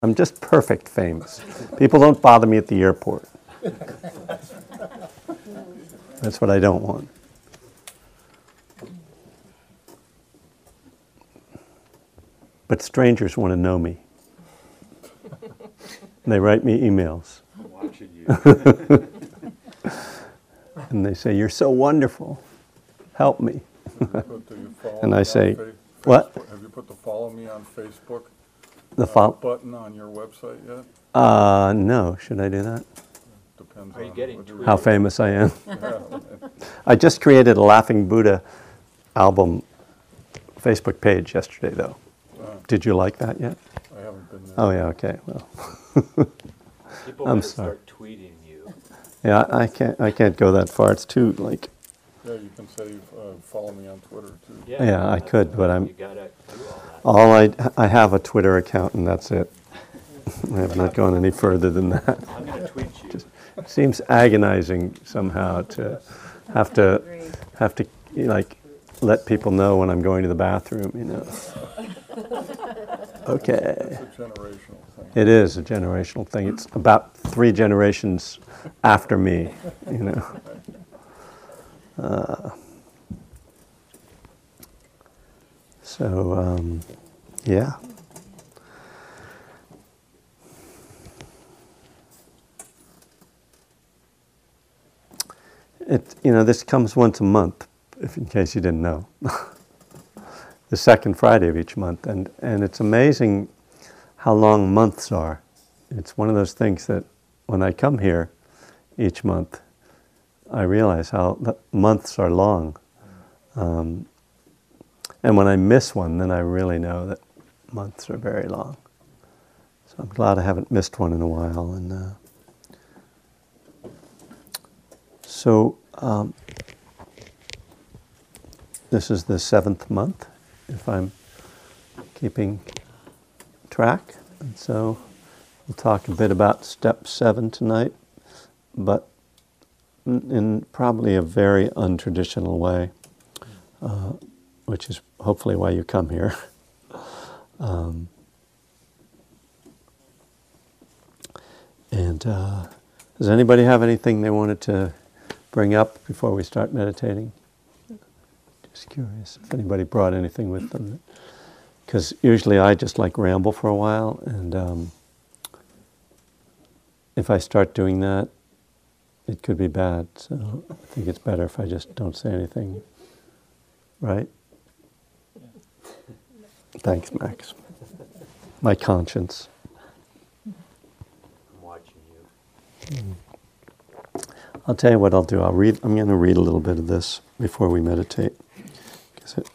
I'm just perfect famous. People don't bother me at the airport. That's what I don't want. But strangers want to know me. And They write me emails. Watching you. and they say, You're so wonderful. Help me. and I say, What? Have you put the follow me on Facebook the fo- button on your website yet? Uh, no. Should I do that? Depends Are you on getting what? How famous I am. I just created a Laughing Buddha album Facebook page yesterday, though. Did you like that yet? I haven't been there. Oh, yeah, okay. Well, People I'm better sorry. start tweeting you. yeah, I can't, I can't go that far. It's too, like, Yeah, you can say, uh, follow me on Twitter too. Yeah, I could, but I'm- You gotta do all I, I have a Twitter account and that's it. I have not gone any further than that. I'm gonna tweet you. Seems agonizing somehow to have to, have to, like, let people know when I'm going to the bathroom, you know. Okay. It's a generational thing. It is a generational thing. It's about three generations after me, you know. Uh, so, um, yeah. It, you know, this comes once a month, if in case you didn't know. the second Friday of each month, and, and it's amazing how long months are. It's one of those things that when I come here each month, I realize how months are long. Um, and when I miss one, then I really know that months are very long. So I'm glad I haven't missed one in a while. And uh, so um, this is the seventh month, if I'm keeping track. And so we'll talk a bit about step seven tonight, but in, probably a very untraditional way, uh, which is hopefully why you come here. Um, and uh, does anybody have anything they wanted to bring up before we start meditating? Just curious if anybody brought anything with them. Because usually I just like ramble for a while, and um, if I start doing that, it could be bad. So I think it's better if I just don't say anything. Right? Thanks, Max. My conscience. I'm watching you. I'll tell you what I'll do. I'll read. I'm going to read a little bit of this before we meditate. 'Cause it-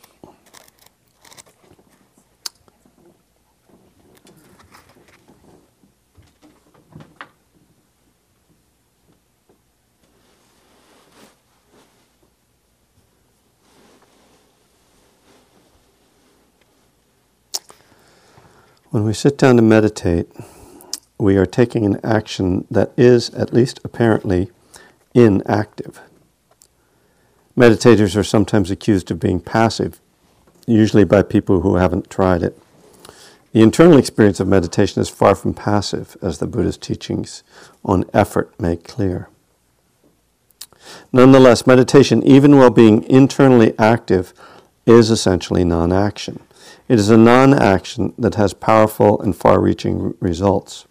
When we sit down to meditate, we are taking an action that is, at least apparently, inactive. Meditators are sometimes accused of being passive, usually by people who haven't tried it. The internal experience of meditation is far from passive, as the Buddha's teachings on effort make clear. Nonetheless, meditation, even while being internally active, is essentially non action. It is a non action that has powerful and far reaching results.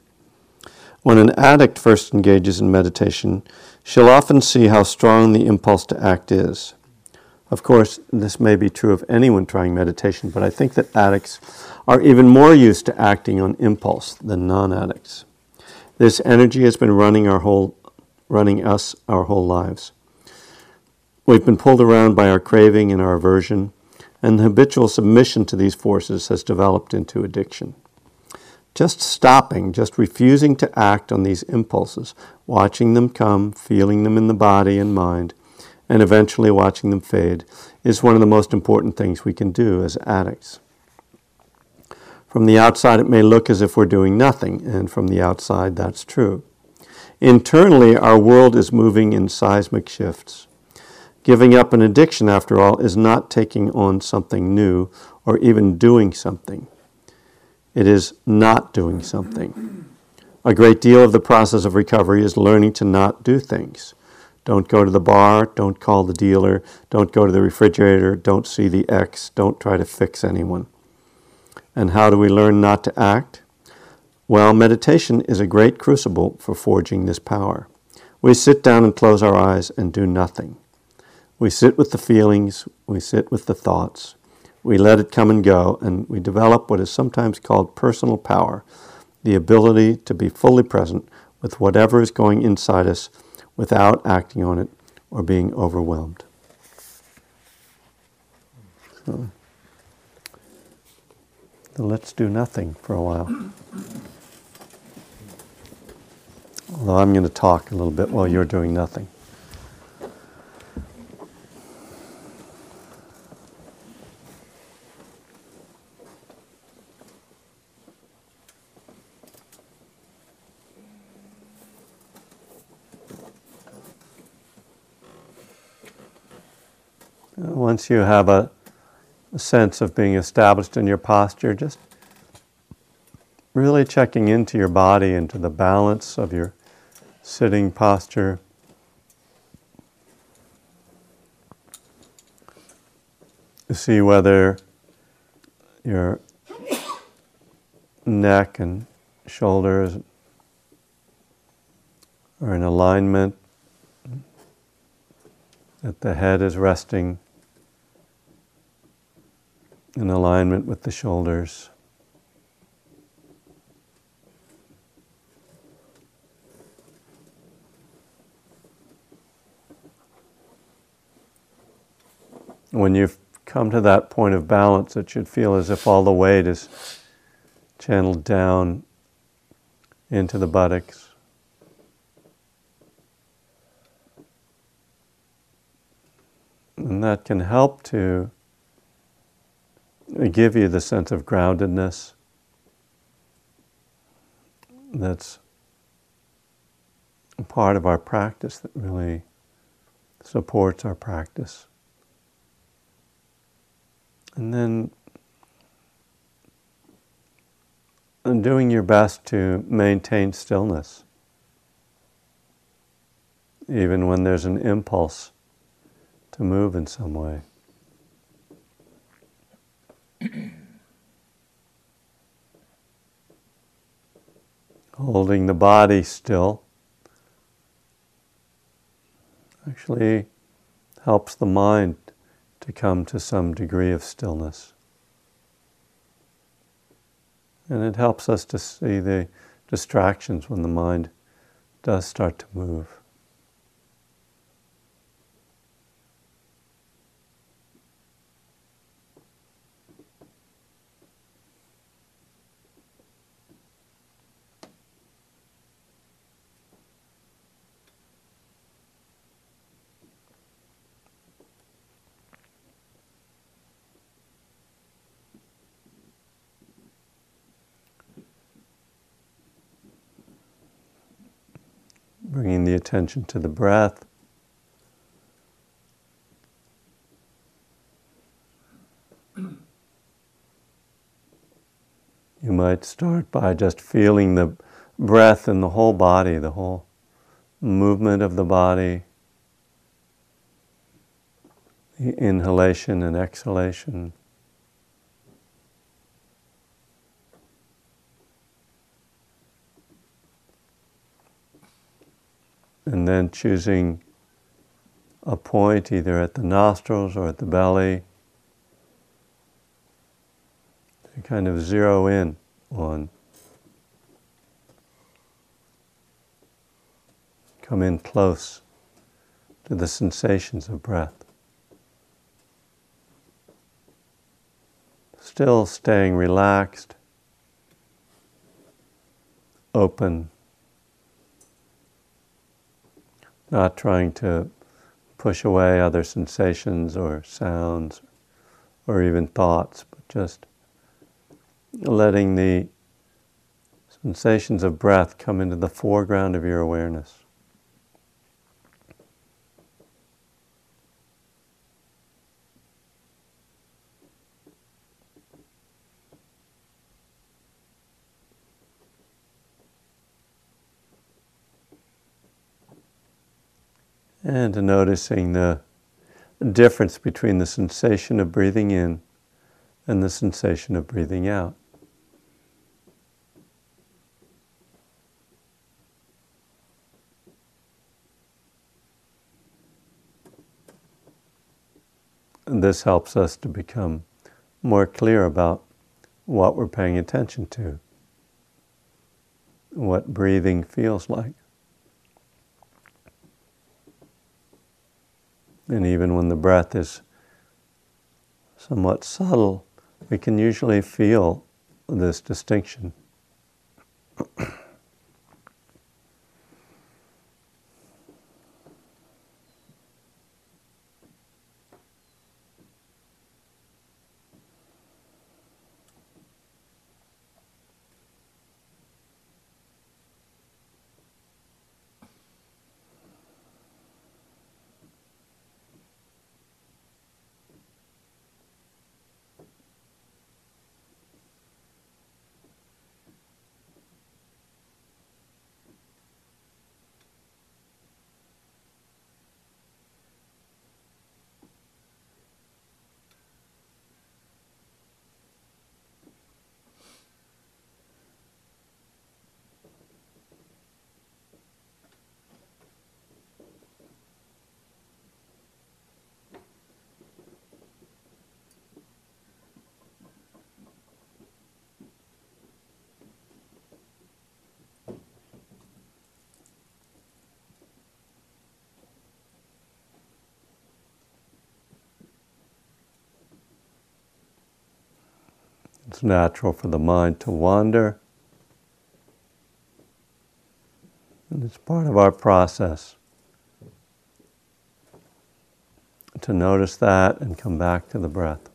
When an addict first engages in meditation, she'll often see how strong the impulse to act is. Of course, this may be true of anyone trying meditation, but I think that addicts are even more used to acting on impulse than non addicts. This energy has been running our whole running us our whole lives. We've been pulled around by our craving and our aversion, and habitual submission to these forces has developed into addiction. Just stopping, just refusing to act on these impulses, watching them come, feeling them in the body and mind, and eventually watching them fade, is one of the most important things we can do as addicts. From the outside, it may look as if we're doing nothing, and from the outside, that's true. Internally, our world is moving in seismic shifts. Giving up an addiction, after all, is not taking on something new or even doing something. It is not doing something. A great deal of the process of recovery is learning to not do things. Don't go to the bar, don't call the dealer, don't go to the refrigerator, don't see the ex, don't try to fix anyone. And how do we learn not to act? Well, meditation is a great crucible for forging this power. We sit down and close our eyes and do nothing. We sit with the feelings, we sit with the thoughts, we let it come and go, and we develop what is sometimes called personal power the ability to be fully present with whatever is going inside us without acting on it or being overwhelmed. So, let's do nothing for a while. Although I'm going to talk a little bit while you're doing nothing. Once you have a, a, sense of being established in your posture, just really checking into your body, into the balance of your sitting posture. To see whether your neck and shoulders are in alignment, that the head is resting in alignment with the shoulders. When you've come to that point of balance, it should feel as if all the weight is channeled down into the buttocks. And that can help to give you the sense of groundedness that's part of our practice that really supports our practice. And then and doing your best to maintain stillness, even when there's an impulse to move in some way. Holding the body still actually helps the mind to come to some degree of stillness. And it helps us to see the distractions when the mind does start to move. The attention to the breath. You might start by just feeling the breath in the whole body, the whole movement of the body, the inhalation and exhalation. And then choosing a point either at the nostrils or at the belly to kind of zero in on. Come in close to the sensations of breath. Still staying relaxed, open not trying to push away other sensations or sounds or even thoughts, but just letting the sensations of breath come into the foreground of your awareness. And noticing the difference between the sensation of breathing in and the sensation of breathing out. This helps us to become more clear about what we're paying attention to, what breathing feels like. And even when the breath is somewhat subtle, we can usually feel this distinction. Natural for the mind to wander. And it's part of our process to notice that and come back to the breath.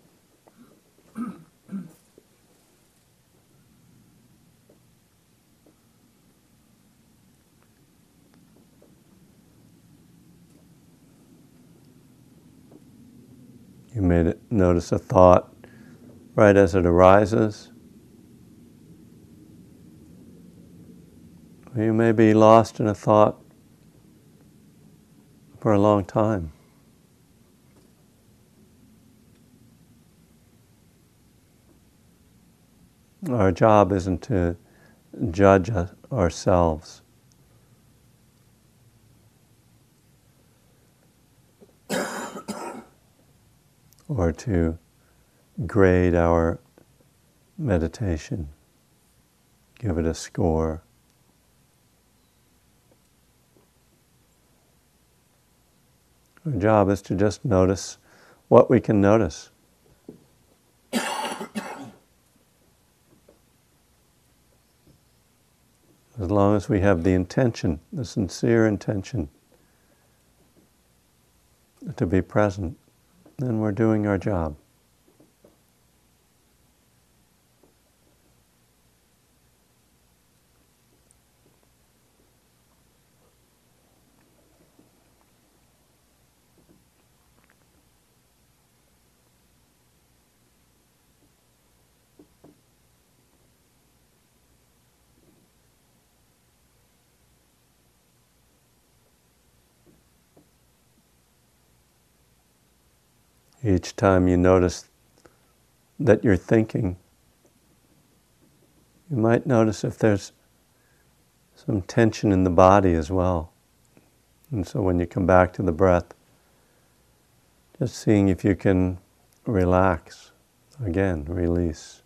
You may notice a thought right as it arises. You may be lost in a thought for a long time. Our job isn't to judge ourselves. or to grade our meditation, give it a score. Our job is to just notice what we can notice. As long as we have the intention, the sincere intention to be present, then we're doing our job. Each time you notice that you're thinking, you might notice if there's some tension in the body as well. And so when you come back to the breath, just seeing if you can relax, again, release.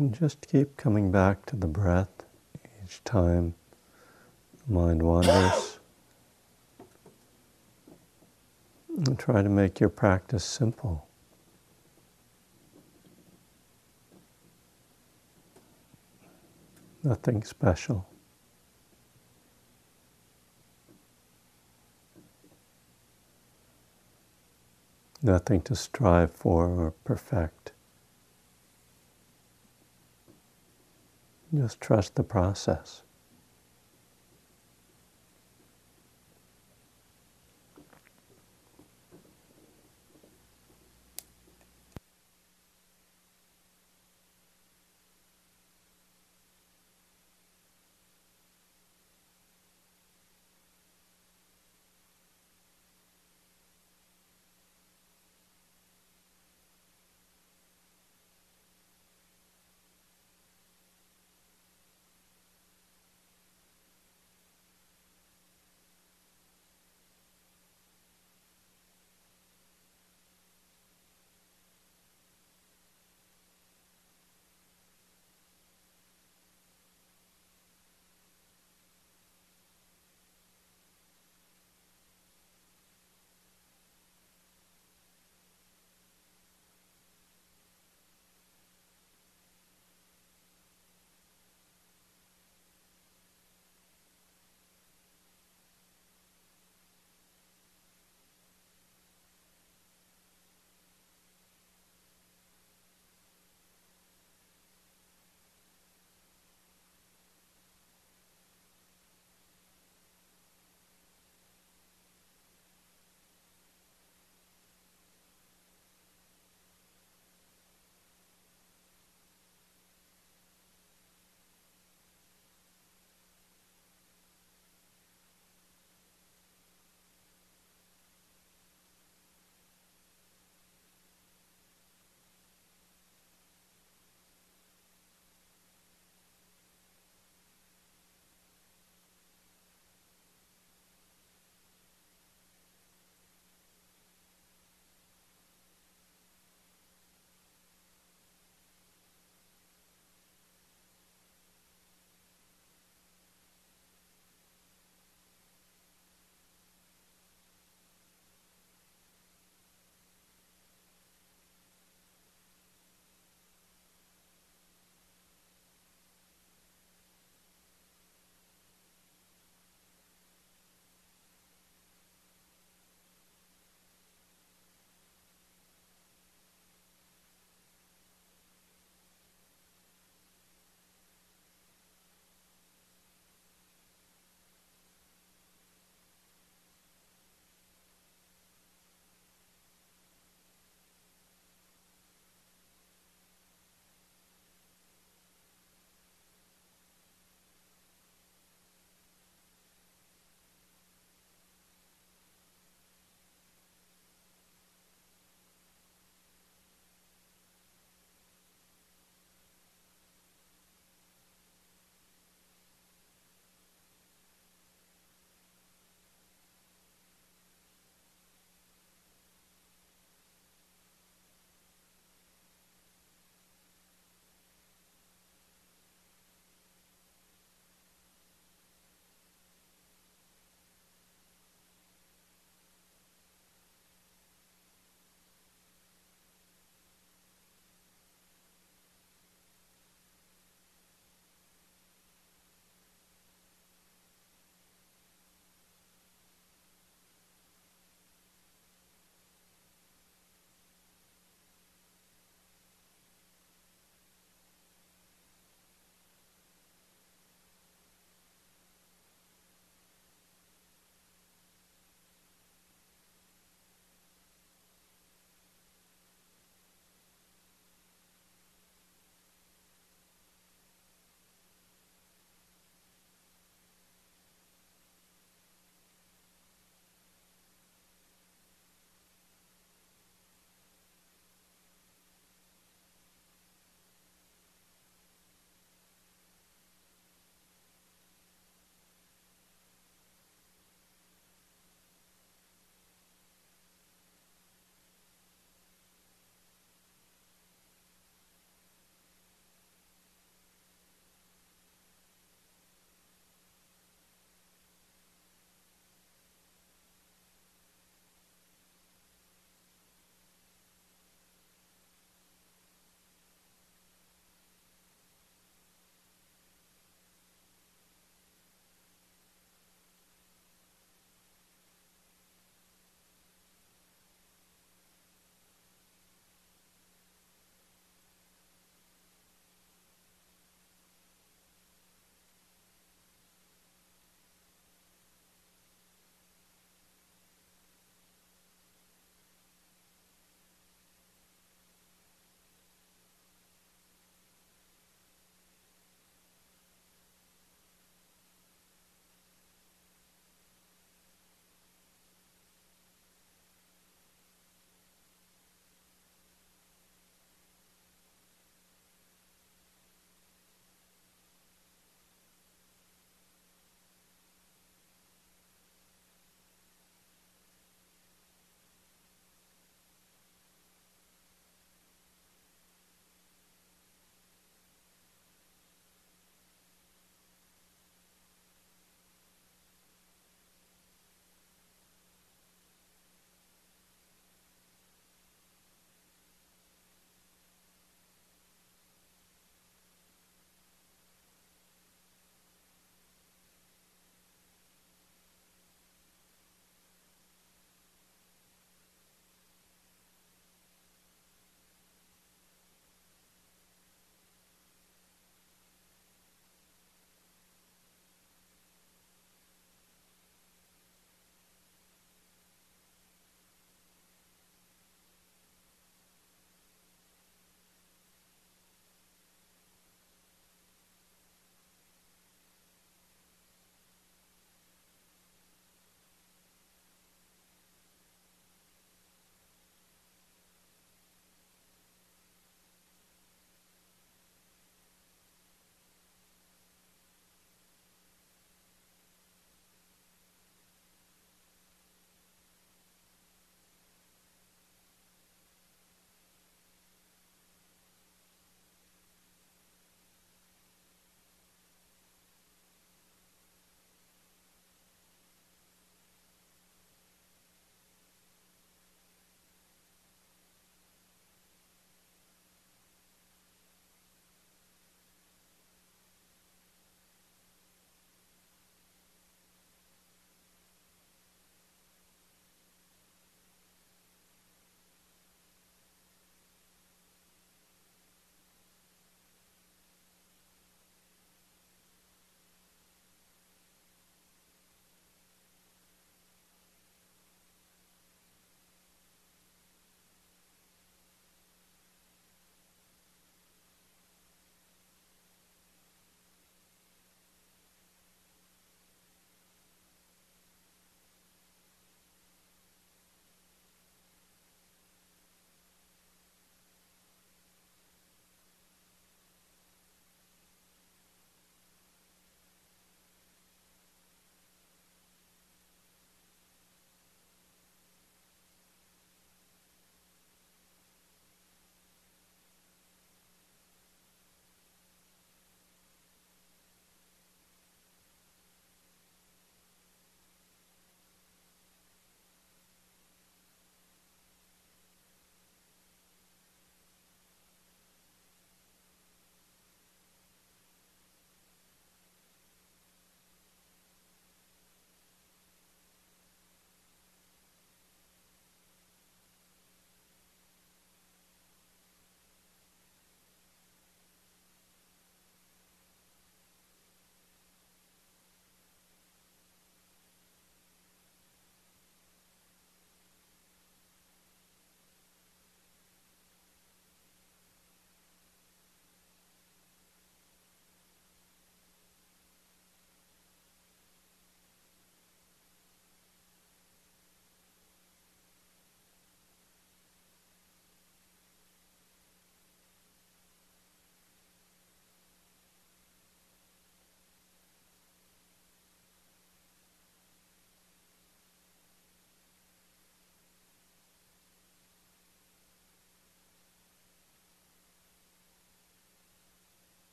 And just keep coming back to the breath each time the mind wanders. and try to make your practice simple. Nothing special. Nothing to strive for or perfect. Just trust the process.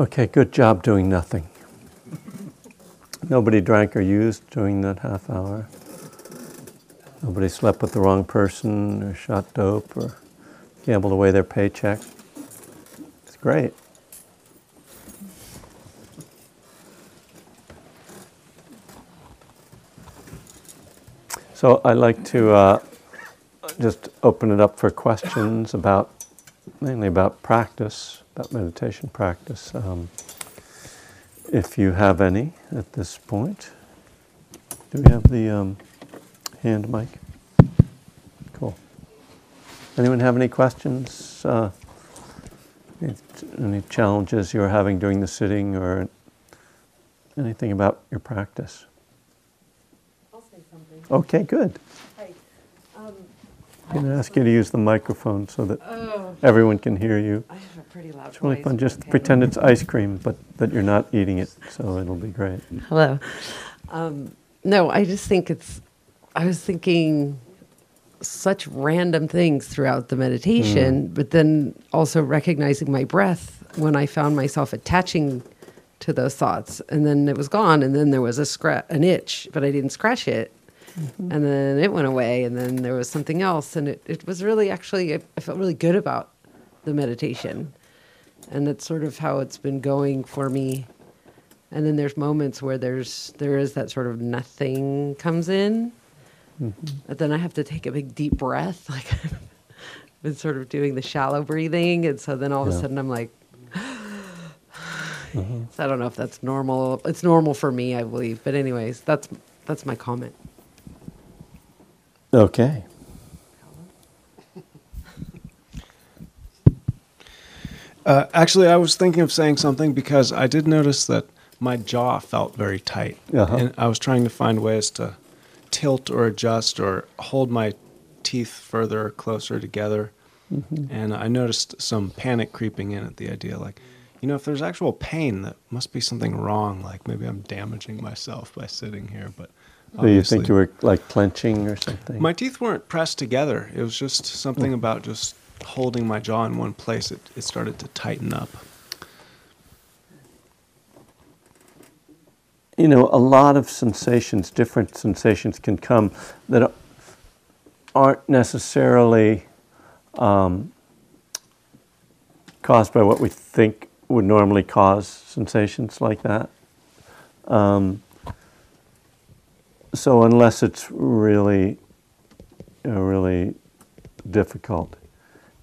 Okay, good job doing nothing. Nobody drank or used during that half hour. Nobody slept with the wrong person or shot dope or gambled away their paycheck. It's great. So I'd like to uh, just open it up for questions about, mainly about practice, about meditation practice. Um, if you have any at this point. Do we have the um, hand mic? Cool. Anyone have any questions? Uh, any, challenges you're having during the sitting or anything about your practice? I'll say something. Okay, good. Hi. I'm going to ask you to use the microphone so that Oh, everyone can hear you. I have a pretty loud voice. It's really voice, fun. Just okay. pretend it's ice cream, but that you're not eating it, so it'll be great. Hello. Um, no, I just think it's. I was thinking such random things throughout the meditation, but then also recognizing my breath when I found myself attaching to those thoughts, and then it was gone, and then there was a scratch, an itch, but I didn't scratch it. And then it went away, and then there was something else, and it, it was really actually, I, I felt really good about the meditation. And that's sort of how it's been going for me. And then there's moments where there's there is that sort of nothing comes in. Hmm. But then i have to take a big deep breath like i've been sort of doing the shallow breathing and so then all of a sudden i'm like uh-huh. so i don't know if that's normal it's normal for me i believe. But anyways that's that's my comment Okay. Uh, actually, I was thinking of saying something because I did notice that my jaw felt very tight, Uh-huh. and I was trying to find ways to tilt or adjust or hold my teeth further or closer together. And I noticed some panic creeping in at the idea, like, you know, if there's actual pain, that must be something wrong. Like maybe I'm damaging myself by sitting here. But Do you think you were like clenching or something? my teeth weren't pressed together. It was just something about just holding my jaw in one place. It, it started to tighten up. you know, a lot of sensations, different sensations can come that aren't necessarily um, caused by what we think would normally cause sensations like that. Um, so unless it's really, really difficult,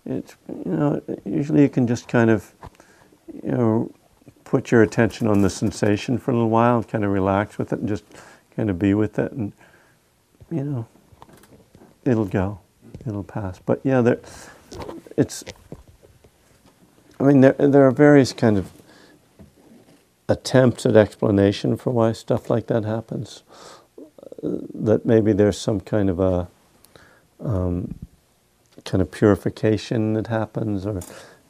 it's you know usually you can just kind of you know put your attention on the sensation for a little while and kind of relax with it and just kind of be with it and you know it'll go it'll pass. But yeah there it's i mean there, there are various kind of attempts at explanation for why stuff like that happens that maybe there's some kind of a um, kind of purification that happens or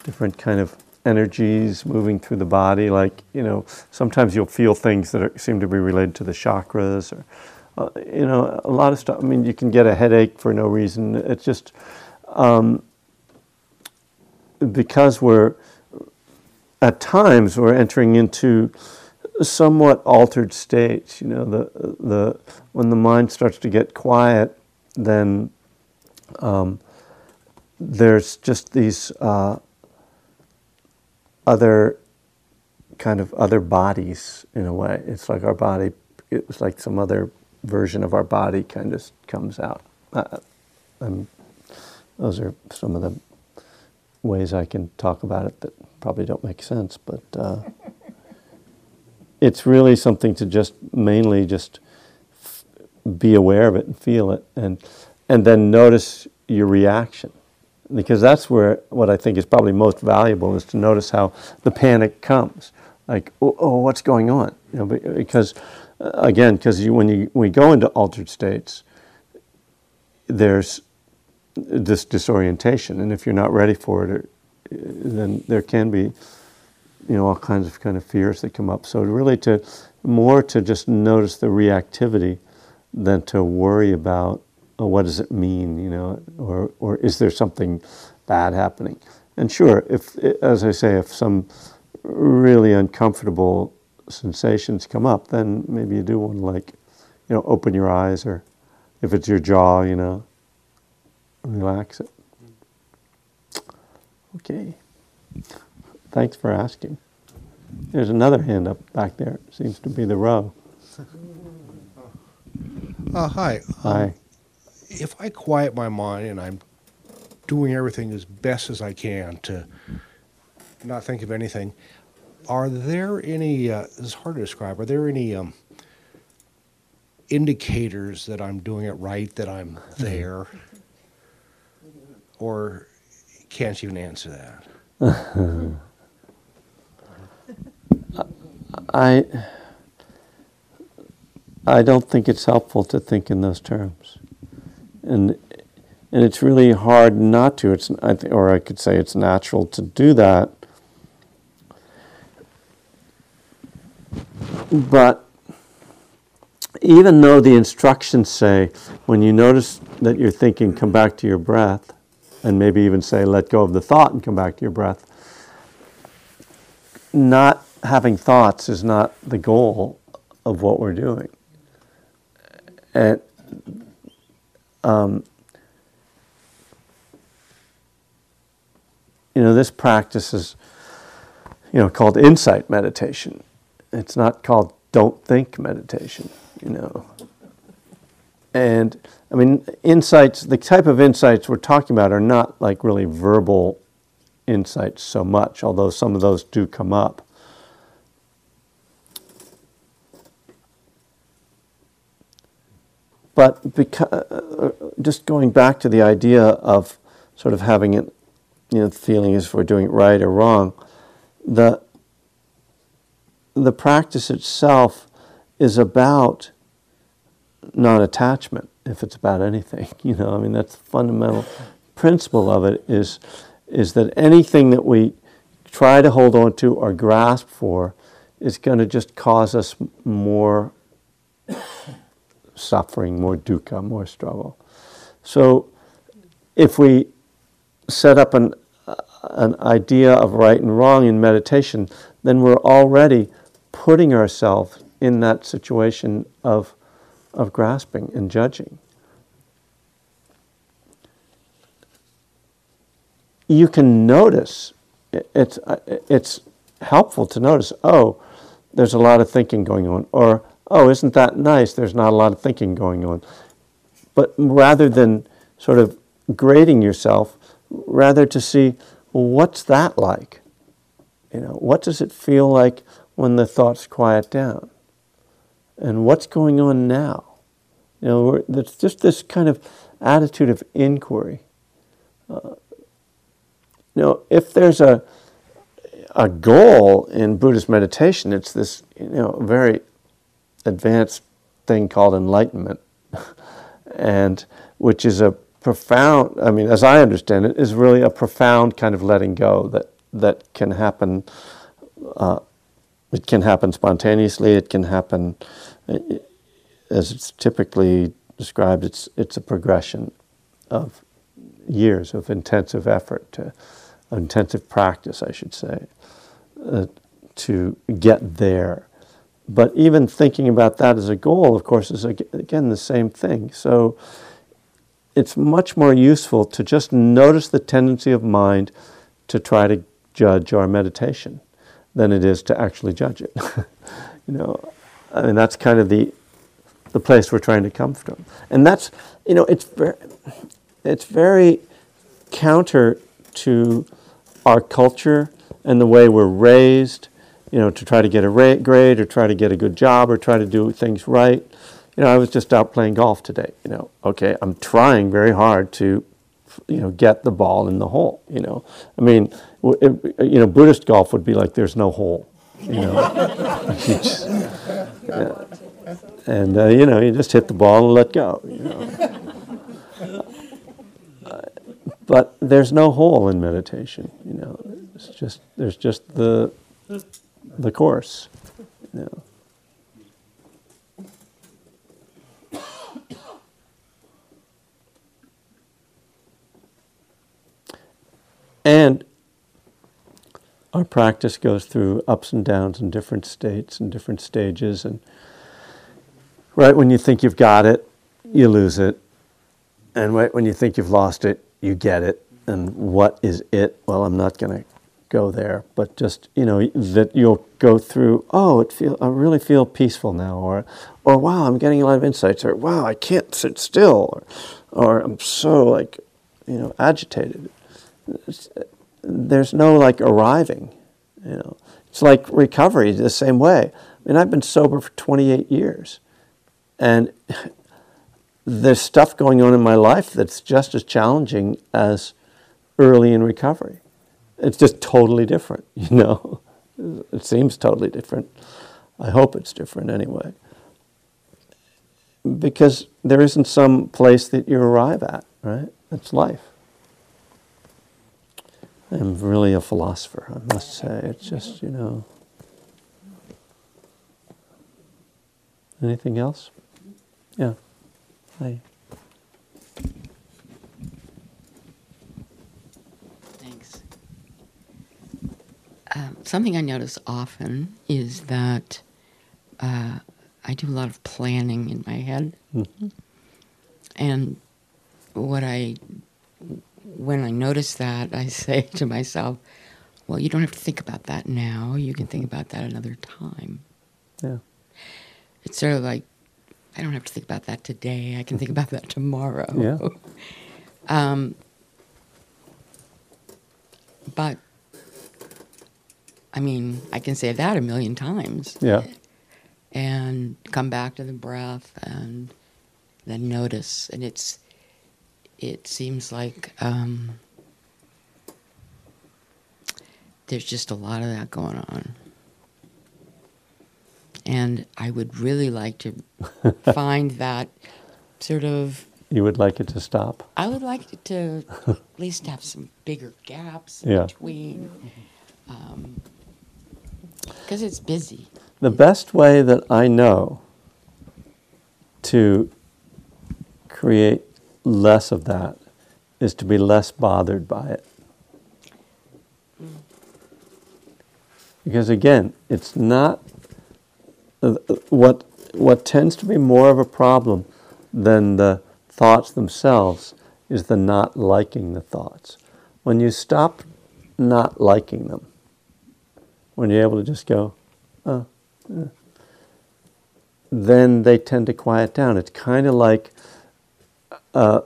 different kind of energies moving through the body like you know sometimes you'll feel things that are, seem to be related to the chakras or uh, you know a lot of stuff. I mean you can get a headache for no reason. It's just um, because we're at times we're entering into somewhat altered states you know the the when the mind starts to get quiet then um, there's just these uh, other kind of other bodies in a way. It's like our body, it's like some other version of our body kind of comes out. Uh, those are some of the ways I can talk about it that probably don't make sense, but uh, it's really something to just mainly just f- be aware of it and feel it and and then notice your reaction because that's where what I think is probably most valuable is to notice how the panic comes. Like, oh, oh what's going on? You know, because uh, again, because when you when we go into altered states, there's this disorientation, and if you're not ready for it, or, then there can be, you know, all kinds of kind of fears that come up. So really, to more to just notice the reactivity than to worry about oh, what does it mean, you know, or or is there something bad happening? And sure, if as I say, if some really uncomfortable sensations come up, then maybe you do want to like, you know, open your eyes or if it's your jaw, you know, relax it. Mm-hmm. Okay. Thanks for asking. There's another hand up back there. Seems to be the row. Uh, hi. Hi. If I quiet my mind and I'm doing everything as best as I can to not think of anything, are there any, uh, this is hard to describe, are there any um, indicators that I'm doing it right, that I'm there? Or can't even answer that? I I don't think it's helpful to think in those terms, and and it's really hard not to. It's I th- or I could say it's natural to do that, but even though the instructions say when you notice that you're thinking, come back to your breath, and maybe even say let go of the thought and come back to your breath. Not having thoughts is not the goal of what we're doing. And um, you know, this practice is you know called insight meditation. It's not called don't think meditation. You know, and I mean, insights. The type of insights we're talking about are not like really verbal insights so much, although some of those do come up. But because, uh, just going back to the idea of sort of having it, you know, feeling as if we're doing it right or wrong, the the practice itself is about non-attachment. If it's about anything, you know, I mean, that's the fundamental principle of it is is that anything that we try to hold on to or grasp for is going to just cause us more suffering, more dukkha, more struggle. So if we set up an, an idea of right and wrong in meditation, then we're already putting ourselves in that situation of, of grasping and judging. You can notice, it's, uh, it's helpful to notice, oh, there's a lot of thinking going on, or oh, isn't that nice? There's not a lot of thinking going on. But rather than sort of grading yourself, rather to see, well, what's that like? You know, what does it feel like when the thoughts quiet down? And what's going on now? You know, it's just this kind of attitude of inquiry. Uh, you know, if there's a a goal in Buddhist meditation, it's this you know very advanced thing called enlightenment, and which is a profound. I mean, as I understand it, is really a profound kind of letting go that that can happen. Uh, it can happen spontaneously. It can happen, as it's typically described. It's it's a progression of years of intensive effort to intensive practice, I should say, uh, to get there but even thinking about that as a goal, of course, is again the same thing. So it's much more useful to just notice the tendency of mind to try to judge our meditation than it is to actually judge it. you know, I mean that's kind of the the place we're trying to come from, and that's you know it's very it's very counter to our culture and the way we're raised you know, to try to get a ra- grade or try to get a good job or try to do things right. You know, I was just out playing golf today. You know, okay, I'm trying very hard to, you know, get the ball in the hole. You know, I mean, it, you know, Buddhist golf would be like there's no hole. You know, yeah. and uh, you know, you just hit the ball and let go. You know. but there's no hole in meditation. You know, it's just there's just the the course. Know. And our practice goes through ups and downs in different states and different stages. And right when you think you've got it, you lose it. And right when you think you've lost it, you get it. And what is it? Well, I'm not going to go there, but just you know that you'll go through. Oh, it feel I really feel peaceful now, or or wow, I'm getting a lot of insights, or wow, I can't sit still, or, or I'm so like you know agitated. It's- there's no like arriving, you know. It's like recovery the same way. I mean, I've been sober for 28 years, and there's stuff going on in my life that's just as challenging as early in recovery. It's just totally different, you know. It seems totally different. I hope it's different anyway. Because there isn't some place that you arrive at, right? It's life. I'm really a philosopher, I must say. It's just, you know. Anything else? Yeah. Hi. Thanks. Um, something I notice often is that uh, I do a lot of planning in my head. And what I, when I notice that, I say to myself, well, you don't have to think about that now. You can think about that another time. Yeah. It's sort of like, I don't have to think about that today. I can think about that tomorrow. Yeah. Um, but I mean, I can say that a million times Yeah. and come back to the breath and then notice. And it's, it seems like um, there's just a lot of that going on. And I would really like to find that sort of You would like it to stop? I would like it to at least have some bigger gaps in Yeah. between. Because it's busy. The best way that I know to create less of that is to be less bothered by it. Because again, it's not uh, uh, what what tends to be more of a problem than the thoughts themselves is the not liking the thoughts. When you stop not liking them, when you're able to just go, oh, eh," then they tend to quiet down. It's kind of like, uh,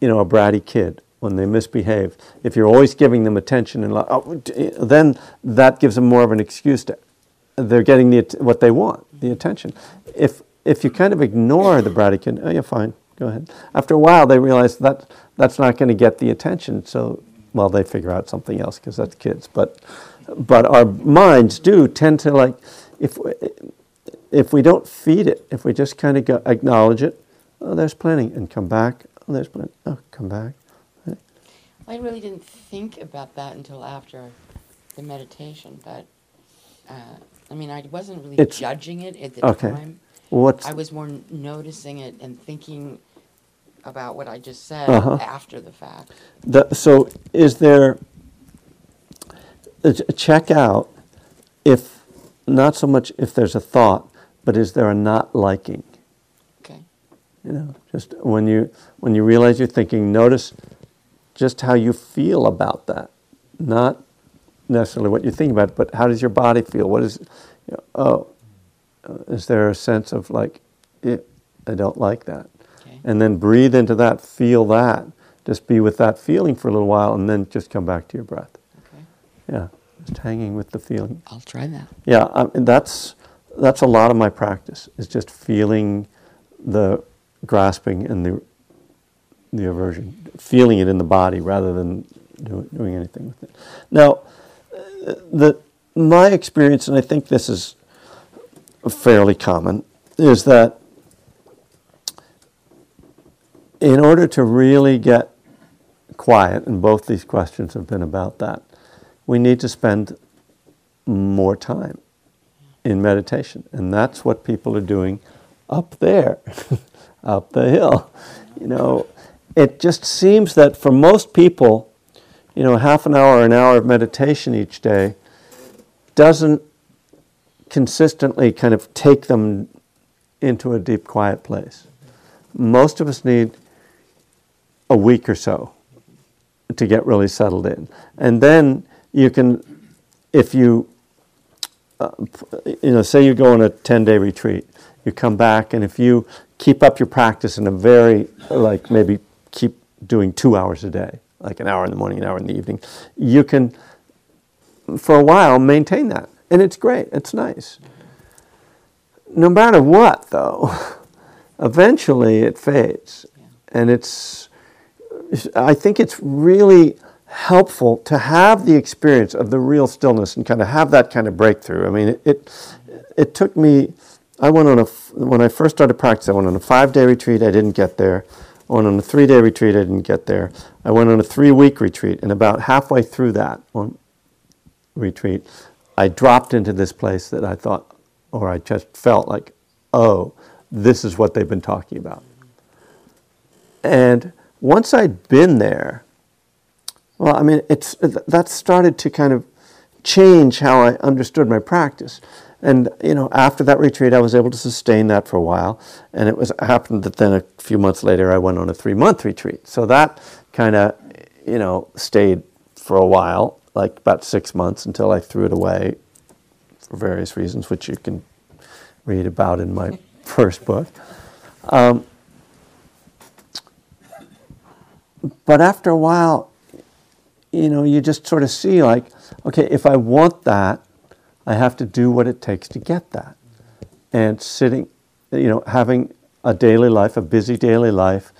you know, a bratty kid when they misbehave. If you're always giving them attention and like, oh, then that gives them more of an excuse to. They're getting the, what they want, the attention. If if you kind of ignore the bratty kid, oh, you're fine, go ahead. After a while, they realize that that's not going to get the attention. So, well, they figure out something else because that's kids. But but our minds do tend to like if if we don't feed it, if we just kind of go, acknowledge it, oh, there's planning, and come back, oh, there's planning, oh, come back. I really didn't think about that until after the meditation, but uh, I mean, I wasn't really It's- judging it at the Okay. time. What's I was more noticing it and thinking about what I just said Uh-huh. after the fact. the, so? Is there uh, ch- check out if not so much if there's a thought, but is there a not liking? Okay. You know, just when you when you realize you're thinking, notice just how you feel about that, not necessarily what you think about, but how does your body feel? What is, you know, oh, uh, is there a sense of like, eh, I don't like that. And then breathe into that, feel that, just be with that feeling for a little while, and then just come back to your breath. Okay. Yeah, just hanging with the feeling. I'll try that. Yeah, that's that's a lot of my practice is just feeling the grasping and the the aversion, feeling it in the body rather than do, doing anything with it. Now, the my experience, and I think this is fairly common, is that in order to really get quiet, and both these questions have been about that, we need to spend more time in meditation. And that's what people are doing up there, up the hill. You know, it just seems that for most people, you know, half an hour, an hour of meditation each day doesn't consistently kind of take them into a deep, quiet place. Most of us need a week or so to get really settled in. And then you can, if you, uh, you know, say you go on a 10 day retreat, you come back, and if you keep up your practice in a very, like maybe keep doing two hours a day, like an hour in the morning, an hour in the evening, you can, for a while, maintain that. And it's great, it's nice. No matter what, though, eventually it fades. And it's, I think it's really helpful to have the experience of the real stillness and kind of have that kind of breakthrough. I mean, it, it, it took me, I went on a, when I first started practice, I went on a five day retreat, I didn't get there. I went on a three day retreat, I didn't get there. I went on a three week retreat, and about halfway through that one retreat, I dropped into this place that I thought, or I just felt like, oh, this is what they've been talking about. And once I'd been there, well, I mean, it's that started to kind of change how I understood my practice. And you know, after that retreat, I was able to sustain that for a while. And it was happened that then a few months later, I went on a three-month retreat. So that kind of, you know, stayed for a while, like about six months, until I threw it away for various reasons, which you can read about in my first book. Um, but after a while, you know, you just sort of see like, okay, if I want that, I have to do what it takes to get that. And sitting, you know, having a daily life, a busy daily life,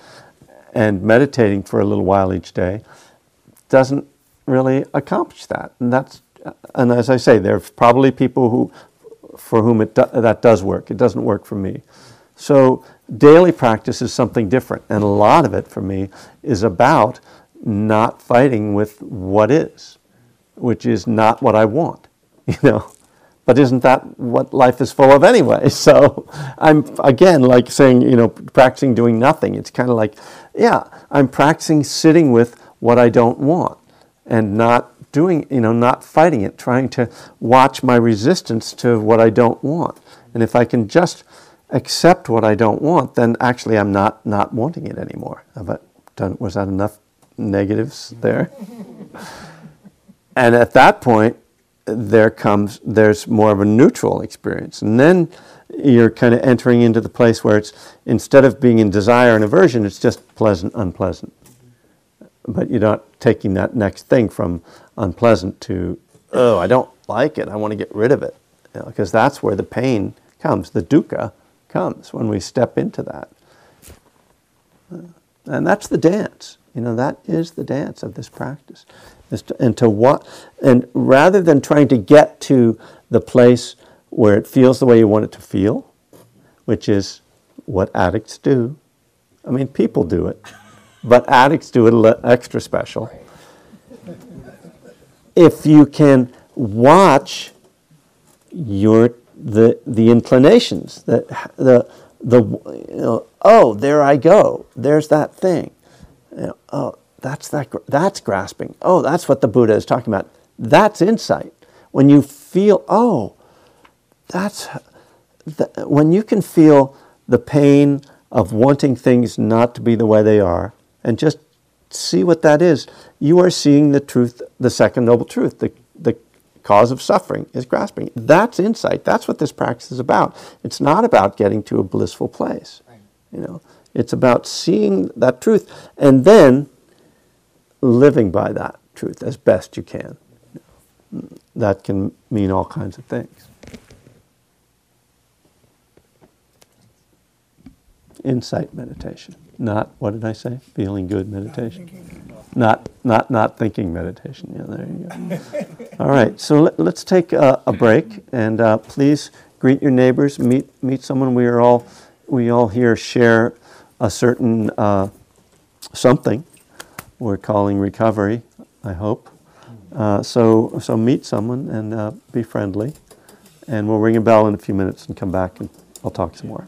and meditating for a little while each day doesn't really accomplish that. And that's, and as I say, there's probably people who, for whom it do, that does work. It doesn't work for me. So daily practice is something different, and a lot of it for me is about not fighting with what is, which is not what I want, you know. But isn't that what life is full of anyway? So I'm again like saying, you know, practicing doing nothing. It's kind of like, yeah, I'm practicing sitting with what I don't want and not doing, you know, not fighting it, trying to watch my resistance to what I don't want. And if I can just accept what I don't want, then actually I'm not not wanting it anymore. Have I done, was that enough negatives there? and at that point, there comes there's more of a neutral experience, and then you're kind of entering into the place where it's instead of being in desire and aversion, it's just pleasant, unpleasant. But you're not taking that next thing from unpleasant to oh, I don't like it, I want to get rid of it, because that's where the pain comes, the dukkha comes when we step into that. And that's the dance. You know, that is the dance of this practice. Is to, and to what and rather than trying to get to the place where it feels the way you want it to feel, which is what addicts do. I mean, people do it, but addicts do it extra special. If you can watch your the the inclinations, that the the you know, oh, there I go. There's that thing. You know, oh, that's that. That's grasping. Oh, that's what the Buddha is talking about. That's insight. When you feel, oh, that's th- when you can feel the pain of wanting things not to be the way they are, and just see what that is. You are seeing the truth, the second noble truth, the cause of suffering is grasping. That's insight. That's what this practice is about. It's not about getting to a blissful place. You know, it's about seeing that truth and then living by that truth as best you can. That can mean all kinds of things. Insight meditation, not what did I say? Feeling good meditation. Not not not thinking meditation. Yeah, there you go. All right, so let, us take a, a break and uh, please greet your neighbors, meet meet someone. We are all we all here share a certain uh, something we're calling recovery. I hope. Uh, so so meet someone and uh, be friendly, and we'll ring a bell in a few minutes and come back and I'll talk some more.